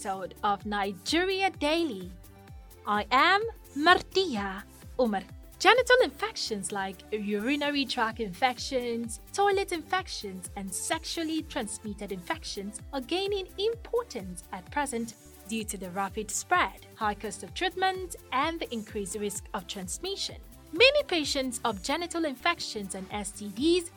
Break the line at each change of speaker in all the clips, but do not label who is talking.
episode of Nigeria Daily. I am Martia Umar. Genital infections like urinary tract infections, toilet infections, and sexually transmitted infections are gaining importance at present due to the rapid spread, high cost of treatment, and the increased risk of transmission. Many patients of genital infections and STDs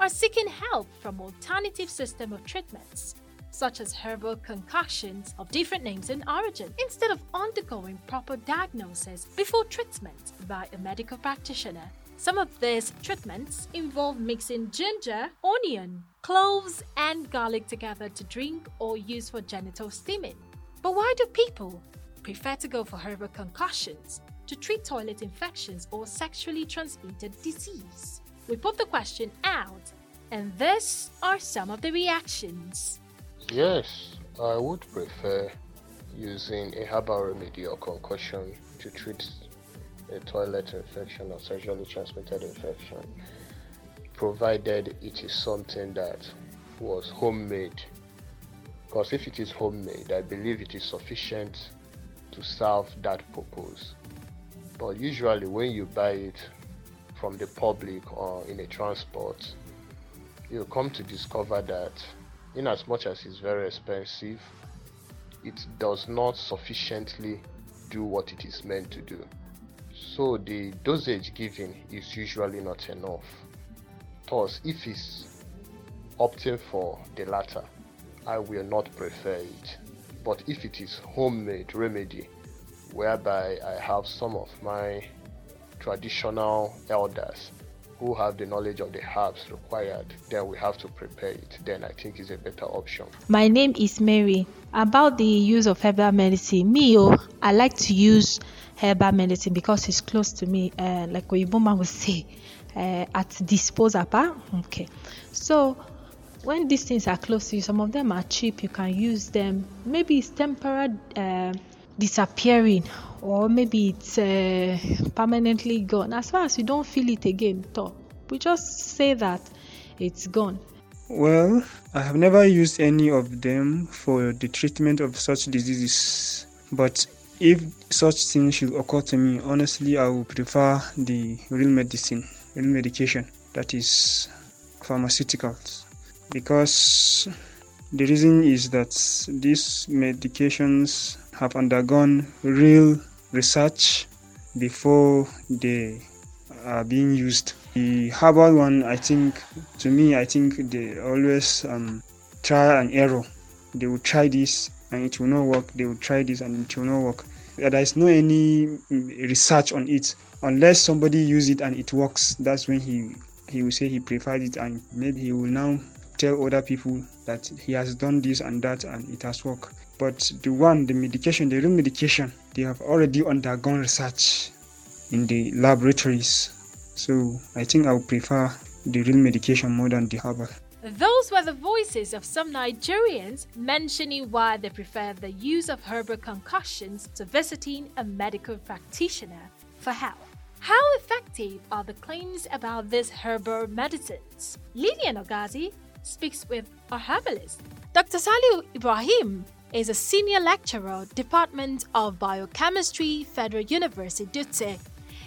are seeking help from alternative system of treatments such as herbal concoctions of different names and origin, instead of undergoing proper diagnosis before treatment by a medical practitioner. Some of these treatments involve mixing ginger, onion, cloves, and garlic together to drink or use for genital steaming. But why do people prefer to go for herbal concoctions to treat toilet infections or sexually transmitted disease? We put the question out, and these are some of the reactions.
Yes, I would prefer using a herbal remedy or concoction to treat a toilet infection or sexually transmitted infection, provided it is something that was homemade. Because if it is homemade, I believe it is sufficient to serve that purpose. But usually, when you buy it from the public or in a transport, you come to discover that in as much as it's very expensive, it does not sufficiently do what it is meant to do. So the dosage given is usually not enough. Thus, if it's opting for the latter, I will not prefer it. But if it is homemade remedy, whereby I have some of my traditional elders who have the knowledge of the herbs required, then we have to prepare it. Then I think is a better option.
My name is Mary. About the use of herbal medicine, me, oh, I like to use herbal medicine because it's close to me. Uh, like Oyiboma would say, uh, at disposal. Okay, so when these things are close to you, some of them are cheap. You can use them. Maybe it's temporary. Uh, disappearing or maybe it's uh, permanently gone. As far as you don't feel it again top we just say that it's gone.
Well i have never used any of them for the treatment of such diseases. But if such things should occur to me honestly i would prefer the real medicine real medication that is pharmaceuticals. Because the reason is that these medications have undergone real research before they are being used. The herbal one, I think, to me, I think they always um, try and error. They will try this and it will not work. They will try this and it will not work. There is no any mm, research on it unless somebody use it and it works. That's when he he will say he preferred it and maybe he will now tell other people that he has done this and that and it has worked. But the one, the medication, the real medication, they have already undergone research in the laboratories. So I think I would prefer the real medication more than the herbal.
Those were the voices of some Nigerians mentioning why they prefer the use of herbal concoctions to visiting a medical practitioner for help. How effective are the claims about these herbal medicines? Lillian Ogazi speaks with a herbalist. Dr. Saliu Ibrahim is a senior lecturer, Department of Biochemistry, Federal University Dutse.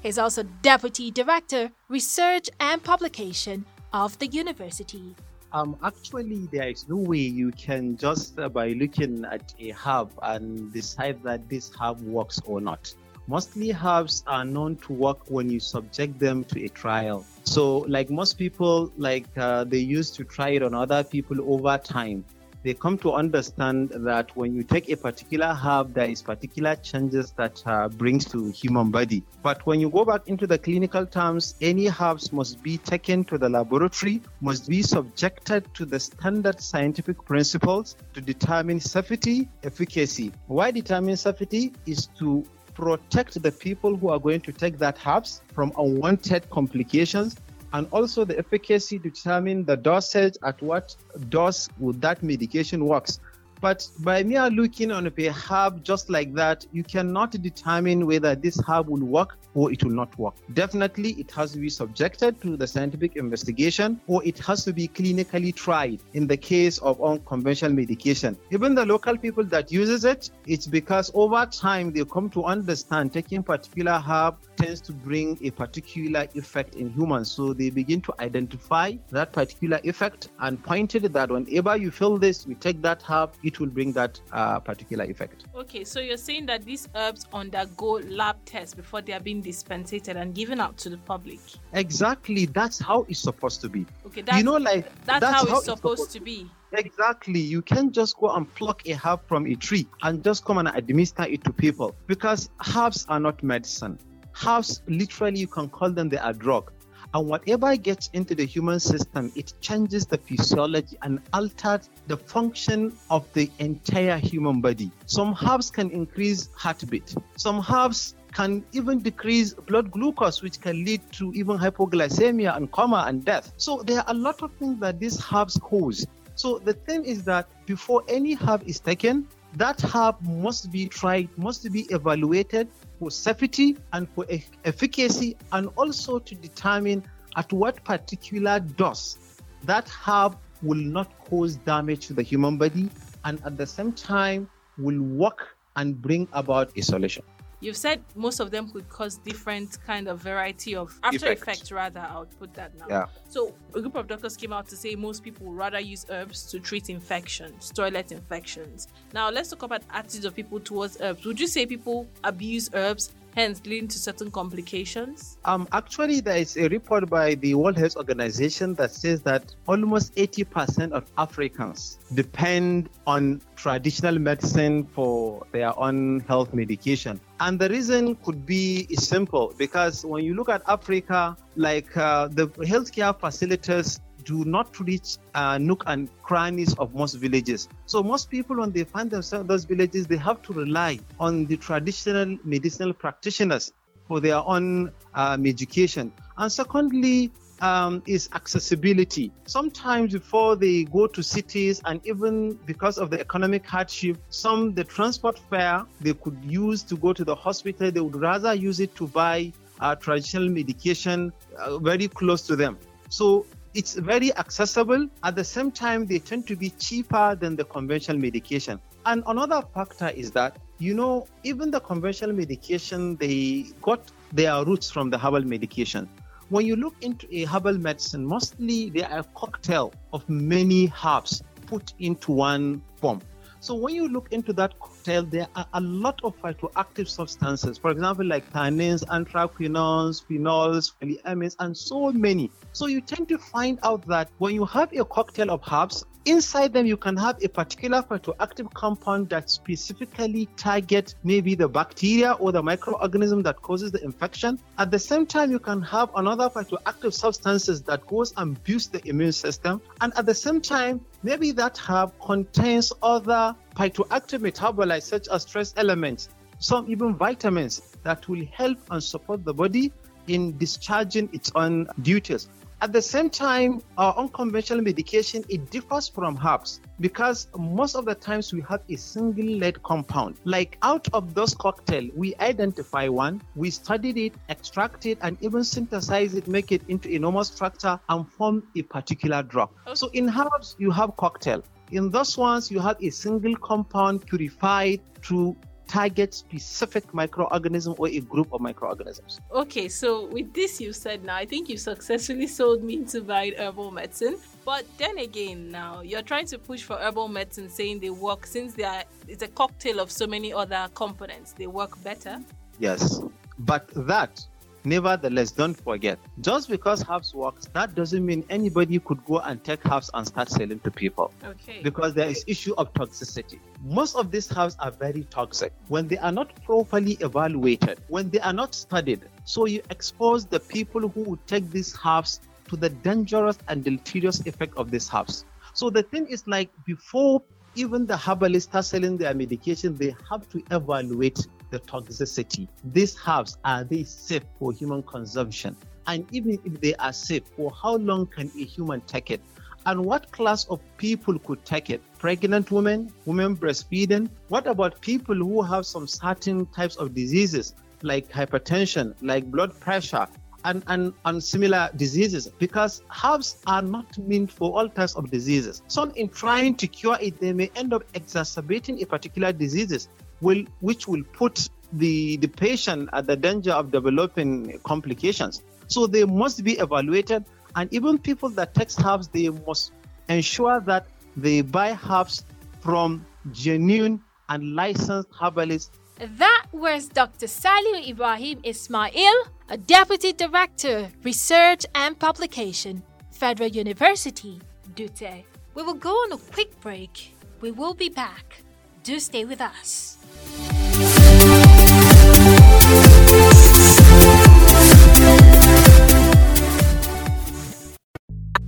Is also Deputy Director, Research and Publication of the university.
Um, actually, there is no way you can just uh, by looking at a herb and decide that this herb works or not. Mostly herbs are known to work when you subject them to a trial. So, like most people, like uh, they used to try it on other people over time they come to understand that when you take a particular herb, there is particular changes that uh, brings to human body. But when you go back into the clinical terms, any herbs must be taken to the laboratory, must be subjected to the standard scientific principles to determine safety, efficacy. Why determine safety is to protect the people who are going to take that herbs from unwanted complications and also the efficacy to determine the dosage at what dose would that medication works But by mere looking on a herb just like that, you cannot determine whether this herb will work or it will not work. Definitely, it has to be subjected to the scientific investigation or it has to be clinically tried in the case of unconventional medication. Even the local people that uses it, it's because over time they come to understand taking particular herb tends to bring a particular effect in humans. So they begin to identify that particular effect and pointed that whenever you feel this, you take that herb, it will bring that uh, particular effect.
Okay, so you're saying that these herbs undergo lab tests before they are being dispensated and given out to the public.
Exactly, that's how it's supposed to be.
Okay, that's, you know, like that's, that's how, how, it's supposed, supposed to be.
Exactly. You can't just go and pluck a herb from a tree and just come and administer it to people because herbs are not medicine. Herbs, literally, you can call them they are drug. And whatever gets into the human system, it changes the physiology and alters the function of the entire human body. Some herbs can increase heartbeat. Some herbs can even decrease blood glucose, which can lead to even hypoglycemia and coma and death. So there are a lot of things that these herbs cause. So the thing is that before any herb is taken, that herb must be tried, must be evaluated for safety and for e- efficacy, and also to determine at what particular dose that herb will not cause damage to the human body and at the same time will work and bring about a solution.
You've said most of them could cause different kind of variety of after effects, effects rather. I would put that now.
Yeah.
So a group of doctors came out to say most people would rather use herbs to treat infections, toilet infections. Now let's talk about attitudes of people towards herbs. Would you say people abuse herbs hence leading to certain complications?
Um, actually, there is a report by the World Health Organization that says that almost 80% of Africans depend on traditional medicine for their own health medication. And the reason could be simple because when you look at Africa, like uh, the healthcare facilities do not reach uh, nook and crannies of most villages. So most people, when they find themselves in those villages, they have to rely on the traditional medicinal practitioners for their own uh, education. And secondly, um, is accessibility. Sometimes before they go to cities, and even because of the economic hardship, some the transport fare they could use to go to the hospital, they would rather use it to buy uh, traditional medication uh, very close to them. So it's very accessible. At the same time, they tend to be cheaper than the conventional medication. And another factor is that, you know, even the conventional medication, they got their roots from the herbal medication. When you look into a herbal medicine, mostly they are a cocktail of many herbs put into one form. So when you look into that there are a lot of phytoactive substances. For example, like tannins, anthraquinones, phenols, polyamines, and so many. So you tend to find out that when you have a cocktail of herbs, Inside them, you can have a particular phytoactive compound that specifically targets maybe the bacteria or the microorganism that causes the infection. At the same time, you can have another phytoactive substances that goes and boosts the immune system. And at the same time, maybe that herb contains other phytoactive metabolites such as stress elements, some even vitamins that will help and support the body in discharging its own duties. At the same time, our unconventional medication it differs from herbs because most of the times we have a single lead compound. Like out of those cocktail, we identify one, we studied it, extract it, and even synthesize it, make it into a normal structure, and form a particular drug. So in herbs, you have cocktail. In those ones, you have a single compound purified through target specific microorganism or a group of microorganisms.
Okay, so with this you said now, I think you successfully sold me into buying herbal medicine. But then again, now you're trying to push for herbal medicine, saying they work since they are it's a cocktail of so many other components. They work better.
Yes, but that Nevertheless, don't forget, just because herbs works, that doesn't mean anybody could go and take herbs and start selling to people.
Okay.
Because there is issue of toxicity. Most of these herbs are very toxic when they are not properly evaluated, when they are not studied. So you expose the people who would take these herbs to the dangerous and deleterious effect of these herbs. So the thing is like before even the herbalists start selling their medication, they have to evaluate the toxicity. These herbs, are they safe for human consumption? And even if they are safe, for how long can a human take it? And what class of people could take it? Pregnant women, women breastfeeding. What about people who have some certain types of diseases like hypertension, like blood pressure, and, and, and similar diseases? Because herbs are not meant for all types of diseases. So, in trying to cure it, they may end up exacerbating a particular diseases, will, which will put the, the patient at the danger of developing complications. So, they must be evaluated and even people that take herbs, they must ensure that they buy herbs from genuine and licensed herbalists.
That was Dr. Salim Ibrahim Ismail, a Deputy Director, Research and Publication, Federal University, Dutse. We will go on a quick break. We will be back. Do stay with us.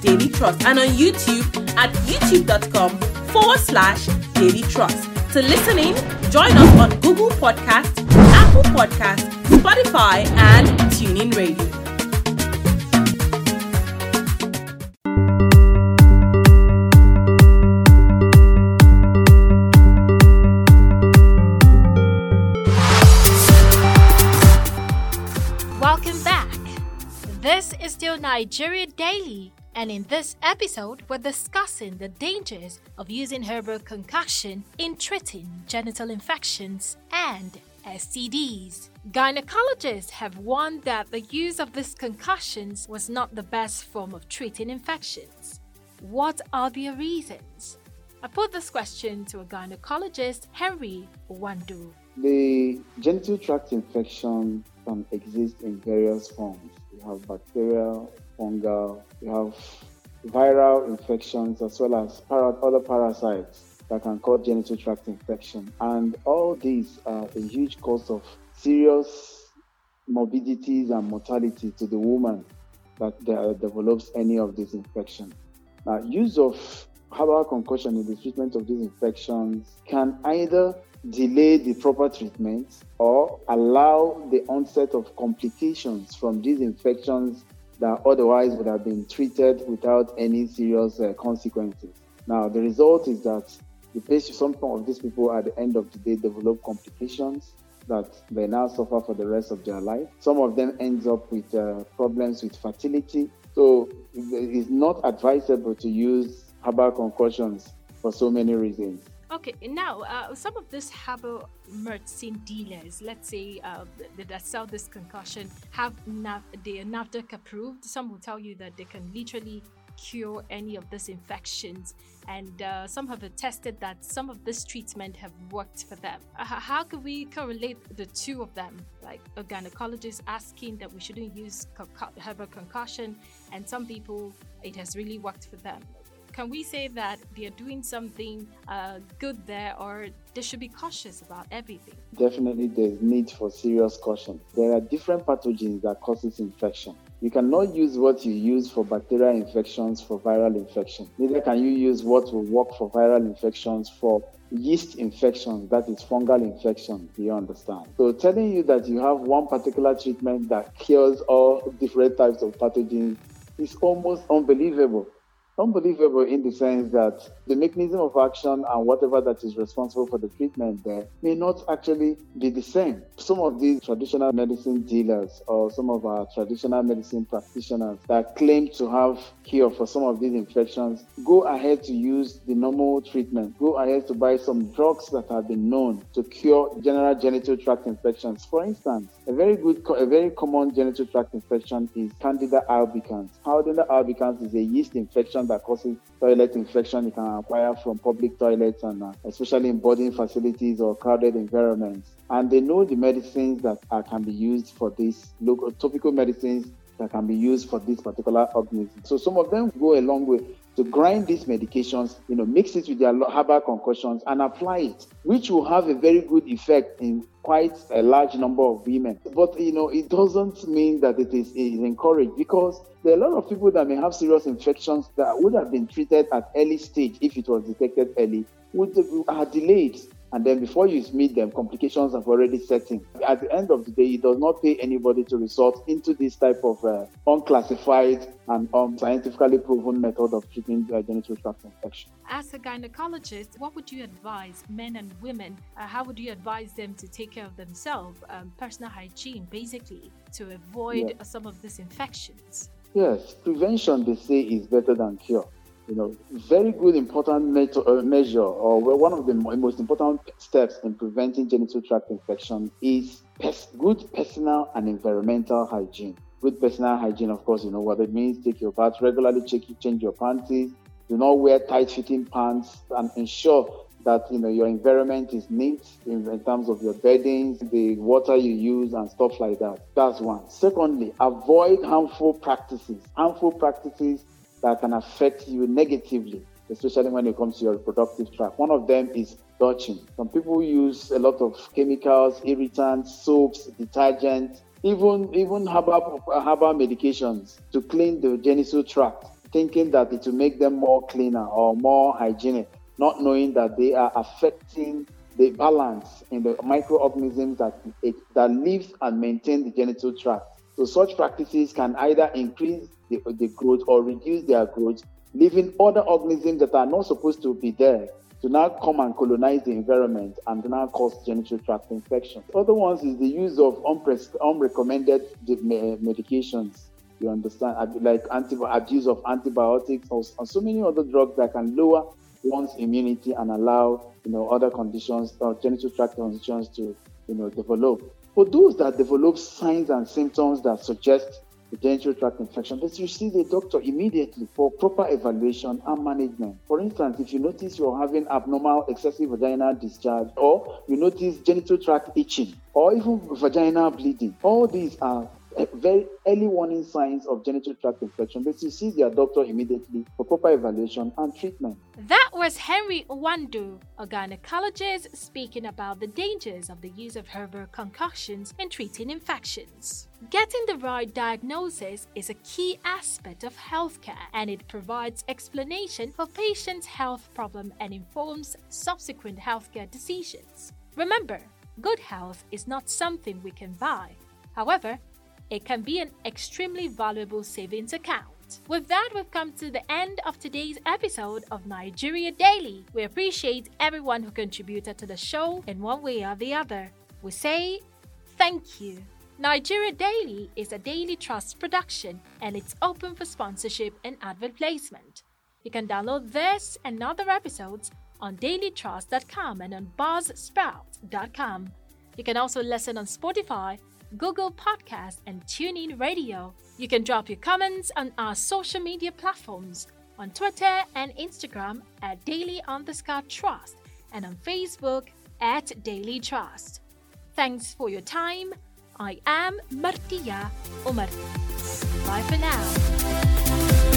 Daily Trust, and on YouTube at youtube.com forward slash Daily Trust. To listen in, join us on Google Podcast, Apple Podcast, Spotify, and TuneIn Radio.
Welcome back. This is still Nigeria Daily, and in this episode, we're discussing the dangers of using herbal concoction in treating genital infections and STDs. Gynecologists have warned that the use of these concoctions was not the best form of treating infections. What are their reasons? I put this question to a gynecologist, Henry Wandu.
The genital tract infection can exist in various forms. We have bacterial, fungal, we have viral infections as well as para- other parasites that can cause genital tract infection. And all these are a huge cause of serious morbidities and mortality to the woman that uh, develops any of these infections. Now, use of herbal concoction in the treatment of these infections can either delay the proper treatment or allow the onset of complications from these infections that otherwise would have been treated without any serious uh, consequences. Now, the result is that the patient, some of these people at the end of the day develop complications that they now suffer for the rest of their life. Some of them ends up with uh, problems with fertility. So it's not advisable to use herbal concoctions for so many reasons.
Okay, now uh, some of these herbal medicine dealers, let's say uh, that, sell this concoction, have nav- they are NAFDAC approved. Some will tell you that they can literally cure any of these infections, and uh, some have attested that some of this treatment have worked for them. Uh, how can we correlate the two of them? Like a gynecologist asking that we shouldn't use herbal concoction, and some people it has really worked for them can we say that they are doing something uh, good there or they should be cautious about everything?
Definitely there's need for serious caution. There are different pathogens that causes infection. You cannot use what you use for bacterial infections for viral infection. Neither can you use what will work for viral infections for yeast infections that is fungal infection do you understand? So telling you that you have one particular treatment that cures all different types of pathogens is almost unbelievable unbelievable in the sense that the mechanism of action and whatever that is responsible for the treatment there may not actually be the same. Some of these traditional medicine dealers or some of our traditional medicine practitioners that claim to have cure for some of these infections go ahead to use the normal treatment, go ahead to buy some drugs that have been known to cure general genital tract infections. For instance, a very good, a very common genital tract infection is Candida albicans. Candida albicans is a yeast infection that causes toilet infection you can acquire from public toilets and uh, especially in boarding facilities or crowded environments. And they know the medicines that uh, can be used for this, local topical medicines that can be used for this particular organism. So some of them go a long way. to grind these medications, you know, mix it with their herbal concoctions and apply it, which will have a very good effect in quite a large number of women. But you know, it doesn't mean that it is, it is encouraged because there are a lot of people that may have serious infections that would have been treated at early stage if it was detected early, would are delayed and then before you meet them, complications have already set in. At the end of the day, it does not pay anybody to resort into this type of uh, unclassified and unscientifically proven method of treating uh, genital tract infection.
As a gynecologist, what would you advise men and women? Uh, how would you advise them to take care of themselves, um, personal hygiene, basically, to avoid yes. some of these infections?
Yes, prevention, they say, is better than cure you know, very good important uh, measure or one of the most important steps in preventing genital tract infection is good personal and environmental hygiene. Good personal hygiene, of course, you know what it means. Take your bath regularly, check, change your panties. Do not wear tight-fitting pants and ensure that you know your environment is neat in, in, terms of your beddings, the water you use, and stuff like that. That's one. Secondly, avoid harmful practices. Harmful practices that can affect you negatively, especially when it comes to your reproductive tract. One of them is douching. Some people use a lot of chemicals, irritants, soaps, detergents, even even herbal, herbal medications to clean the genital tract, thinking that it will make them more cleaner or more hygienic, not knowing that they are affecting the balance in the microorganisms that that lives and maintain the genital tract. So such practices can either increase the, the growth or reduce their growth, leaving other organisms that are not supposed to be there to now come and colonize the environment and now cause genital tract infections. Other ones is the use of unpres- unrecommended medications. You understand, like abuse of antibiotics or, so many other drugs that can lower one's immunity and allow you know other conditions or genital tract conditions to you know develop. For those that develop signs and symptoms that suggest the genital tract infection, but you see the doctor immediately for proper evaluation and management. For instance, if you notice you're having abnormal excessive vaginal discharge, or you notice genital tract itching, or even vaginal bleeding, all these are very early warning signs of genital tract infection, but you see their doctor immediately for proper evaluation and treatment.
That was Henry Owandu, a gynecologist, speaking about the dangers of the use of herbal concoctions in treating infections. Getting the right diagnosis is a key aspect of healthcare and it provides explanation for patients' health problem and informs subsequent healthcare decisions. Remember, good health is not something we can buy. However, it can be an extremely valuable savings account. With that, we've come to the end of today's episode of Nigeria Daily. We appreciate everyone who contributed to the show in one way or the other. We say thank you. Nigeria Daily is a Daily Trust production and it's open for sponsorship and advert placement. You can download this and other episodes on dailytrust.com and on buzzsprout.com. You can also listen on Spotify Google Podcast, and TuneIn Radio. You can drop your comments on our social media platforms on Twitter and Instagram at Daily underscore Trust and on Facebook at Daily Trust. Thanks for your time. I am Martia Omar. Bye for now.